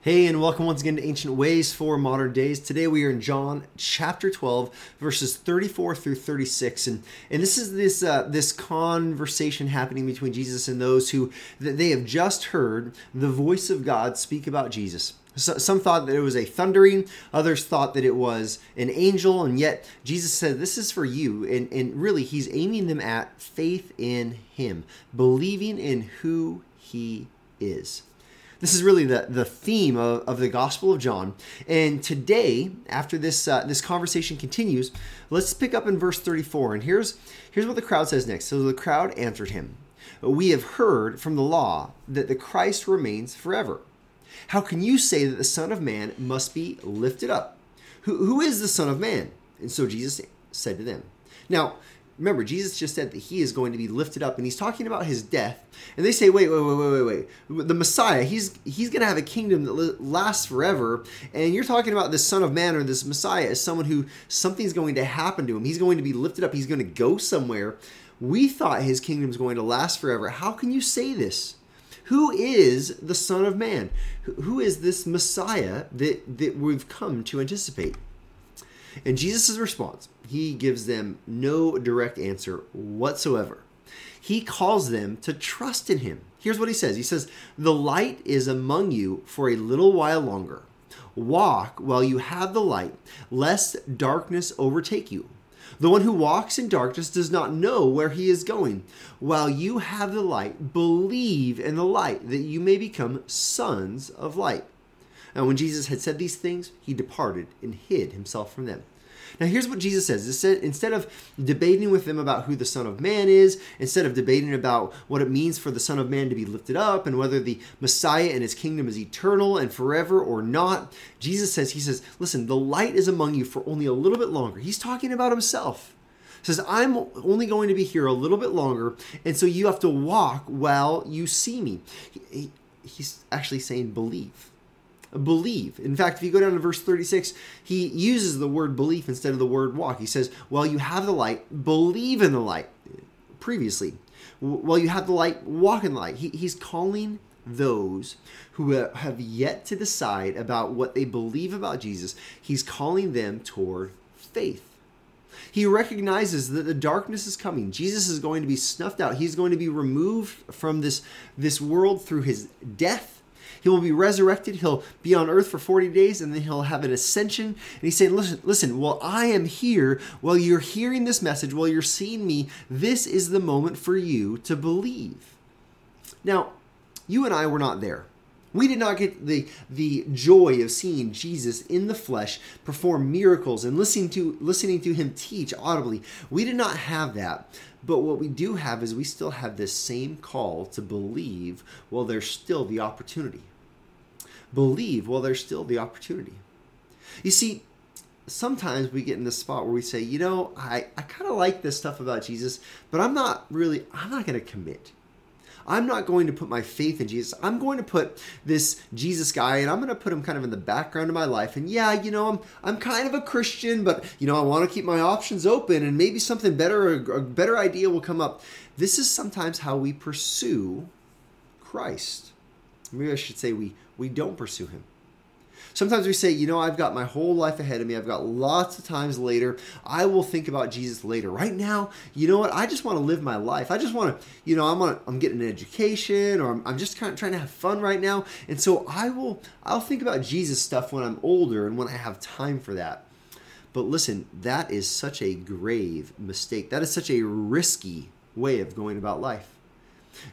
Hey, and welcome once again to Ancient Ways for Modern Days. Today we are in John chapter 12, verses 34 through 36. And, and this is this, uh, this conversation happening between Jesus and those who that they have just heard the voice of God speak about Jesus. So, some thought that it was a thundering, others thought that it was an angel, and yet Jesus said, This is for you. And, and really, he's aiming them at faith in him, believing in who he is. This is really the, the theme of, of the Gospel of John. And today, after this uh, this conversation continues, let's pick up in verse 34. And here's here's what the crowd says next. So the crowd answered him, "We have heard from the law that the Christ remains forever. How can you say that the Son of Man must be lifted up? Who, who is the Son of Man?" And so Jesus said to them. Now, remember, Jesus just said that he is going to be lifted up, and he's talking about his death. And they say, wait, wait, wait, wait, wait, wait. The Messiah, he's he's going to have a kingdom that lasts forever. And you're talking about this Son of Man or this Messiah as someone who something's going to happen to him. He's going to be lifted up. He's going to go somewhere. We thought his kingdom's going to last forever. How can you say this? Who is the Son of Man? Who is this Messiah that, that we've come to anticipate? And Jesus' response, he gives them no direct answer whatsoever. He calls them to trust in him. Here's what he says He says, The light is among you for a little while longer. Walk while you have the light, lest darkness overtake you. The one who walks in darkness does not know where he is going. While you have the light, believe in the light, that you may become sons of light. And when Jesus had said these things, he departed and hid himself from them. Now, here's what Jesus says. Instead of debating with them about who the Son of Man is, instead of debating about what it means for the Son of Man to be lifted up and whether the Messiah and his kingdom is eternal and forever or not, Jesus says, He says, listen, the light is among you for only a little bit longer. He's talking about himself says i'm only going to be here a little bit longer and so you have to walk while you see me he, he, he's actually saying believe believe. In fact, if you go down to verse 36, he uses the word belief instead of the word walk. He says, While you have the light, believe in the light. Previously, while you have the light, walk in the light. He, he's calling those who have yet to decide about what they believe about Jesus, he's calling them toward faith. He recognizes that the darkness is coming. Jesus is going to be snuffed out. He's going to be removed from this, this world through his death he will be resurrected. He'll be on earth for 40 days and then he'll have an ascension. And he's saying, listen, listen, while I am here, while you're hearing this message, while you're seeing me, this is the moment for you to believe. Now, you and I were not there. We did not get the, the joy of seeing Jesus in the flesh perform miracles and listening to listening to him teach audibly. We did not have that. But what we do have is we still have this same call to believe while there's still the opportunity. Believe while there's still the opportunity. You see, sometimes we get in this spot where we say, you know, I, I kind of like this stuff about Jesus, but I'm not really, I'm not going to commit. I'm not going to put my faith in Jesus. I'm going to put this Jesus guy and I'm going to put him kind of in the background of my life. And yeah, you know, I'm I'm kind of a Christian, but you know, I want to keep my options open and maybe something better a better idea will come up. This is sometimes how we pursue Christ. Maybe I should say we we don't pursue him. Sometimes we say, you know, I've got my whole life ahead of me. I've got lots of times later. I will think about Jesus later. Right now, you know what? I just want to live my life. I just want to, you know, I'm on, I'm getting an education or I'm, I'm just kind of trying to have fun right now. And so I will, I'll think about Jesus stuff when I'm older and when I have time for that. But listen, that is such a grave mistake. That is such a risky way of going about life.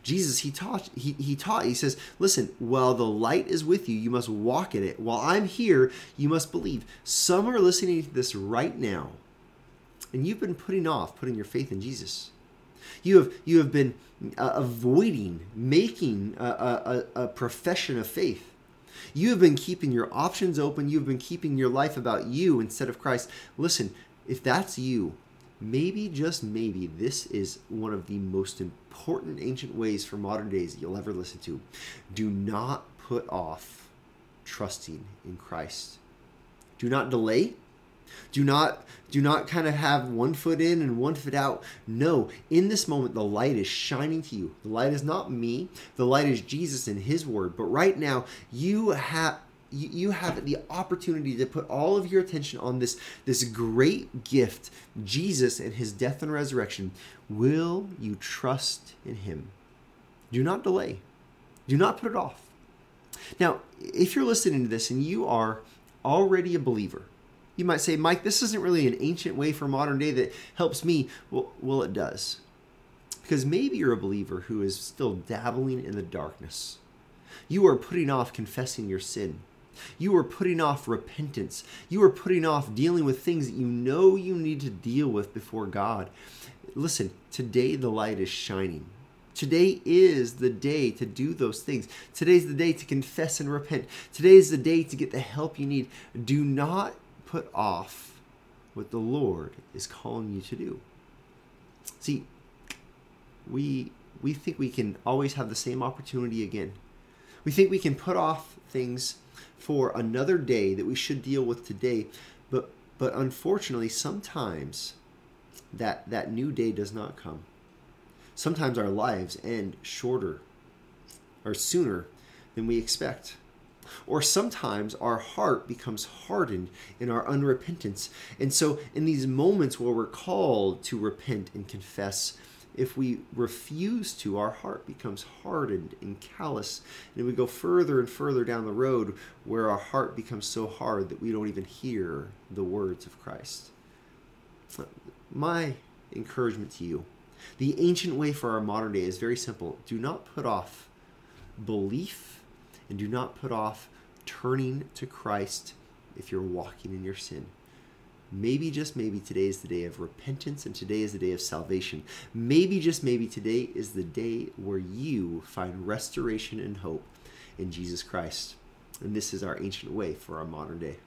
Jesus, he taught, he, he taught, he says, listen, while the light is with you, you must walk in it. While I'm here, you must believe. Some are listening to this right now, and you've been putting off putting your faith in Jesus. You have, you have been uh, avoiding making a, a, a profession of faith. You have been keeping your options open. You've been keeping your life about you instead of Christ. Listen, if that's you, maybe, just maybe, this is one of the most important ancient ways for modern days you'll ever listen to. Do not put off trusting in Christ. Do not delay. Do not do not kind of have one foot in and one foot out. No, in this moment the light is shining to you. The light is not me. The light is Jesus and his word. But right now you have you, have the opportunity to put all of your attention on this this great gift. Jesus and his death and resurrection. Will you trust in him? Do not delay. Do not put it off. Now if you're listening to this and you are already a believer you might say mike this isn't really an ancient way for modern day that helps me. Well, well it does. Because maybe you're a believer who is still dabbling in the darkness. You are putting off confessing your sin you are putting off repentance. You are putting off dealing with things that you know you need to deal with before God. Listen, today the light is shining. Today is the day to do those things. Today's the day to confess and repent. Today is the day to get the help you need. Do not put off what the Lord is calling you to do. See, we we think we can always have the same opportunity again. We think we can put off things for another day that we should deal with today. But but unfortunately, sometimes that that new day does not come. Sometimes our lives end shorter or sooner than we expect. Or sometimes our heart becomes hardened in our unrepentance. And so, in these moments where we're called to repent and confess, if we refuse to, our heart becomes hardened and callous, and we go further and further down the road where our heart becomes so hard that we don't even hear the words of Christ. My encouragement to you the ancient way for our modern day is very simple do not put off belief and do not put off turning to Christ if you're walking in your sin. Maybe just maybe today is the day of repentance and today is the day of salvation. Maybe just maybe today is the day where you find restoration and hope in Jesus Christ. And this is our ancient way for our modern day.